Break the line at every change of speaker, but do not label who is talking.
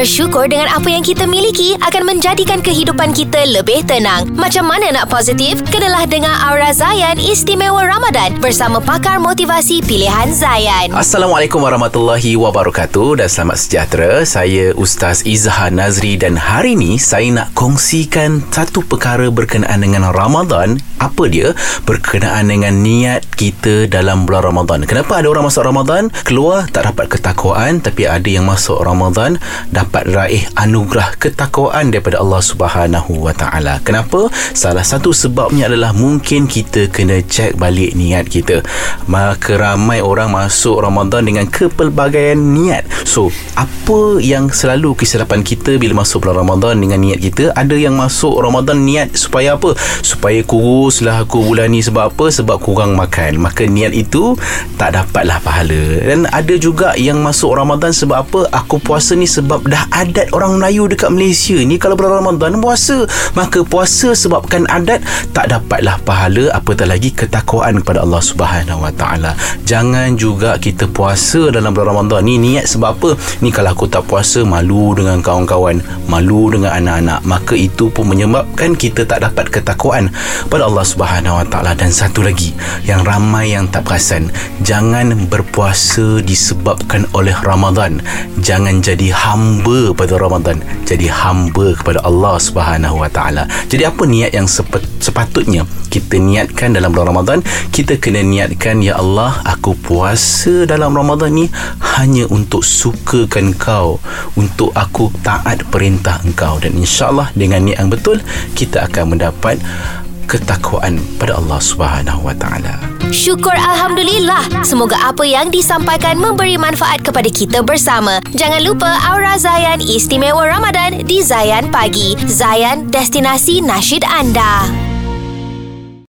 Bersyukur dengan apa yang kita miliki akan menjadikan kehidupan kita lebih tenang. Macam mana nak positif? Kenalah dengar Aura Zayan Istimewa Ramadan bersama pakar motivasi pilihan Zayan.
Assalamualaikum warahmatullahi wabarakatuh dan selamat sejahtera. Saya Ustaz Izhar Nazri dan hari ini saya nak kongsikan satu perkara berkenaan dengan Ramadan. Apa dia? Berkenaan dengan niat kita dalam bulan Ramadan. Kenapa ada orang masuk Ramadan keluar tak dapat ketakwaan tapi ada yang masuk Ramadan dapat raih anugerah ketakwaan daripada Allah Subhanahu Wa Taala. Kenapa? Salah satu sebabnya adalah mungkin kita kena cek balik niat kita. Maka ramai orang masuk Ramadan dengan kepelbagaian niat. So, apa yang selalu kesilapan kita bila masuk bulan Ramadan dengan niat kita? Ada yang masuk Ramadan niat supaya apa? Supaya kuruslah aku bulan ni sebab apa? Sebab kurang makan. Maka niat itu tak dapatlah pahala. Dan ada juga yang masuk Ramadan sebab apa? Aku puasa ni sebab dah adat orang Melayu dekat Malaysia ni. Kalau bulan Ramadan puasa maka puasa sebabkan adat tak dapatlah pahala apatah lagi ketakwaan kepada Allah Subhanahu Wa Taala. Jangan juga kita puasa dalam bulan Ramadan ni. Niat sebab apa? Ni kalau aku tak puasa malu dengan kawan-kawan malu dengan anak-anak maka itu pun menyebabkan kita tak dapat ketakwaan pada Allah Subhanahu Wa Taala. Dan satu lagi yang ramai yang tak perasan jangan berpuasa disebabkan oleh Ramadan. Jangan jadi hamba pada Ramadan. Jadi hamba kepada Allah Subhanahu Wa Taala. Jadi apa niat yang sepatutnya kita niatkan dalam bulan Ramadan? Kita kena niatkan ya Allah aku puasa dalam Ramadan ni hanya untuk sukakan kau untuk aku taat perintah engkau. Dan insyaallah dengan niat yang betul kita akan mendapat ketakwaan pada Allah Subhanahu Wa Taala.
Syukur Alhamdulillah. Semoga apa yang disampaikan memberi manfaat kepada kita bersama. Jangan lupa Aura Zayan Istimewa Ramadan di Zayan Pagi. Zayan, destinasi nasyid anda.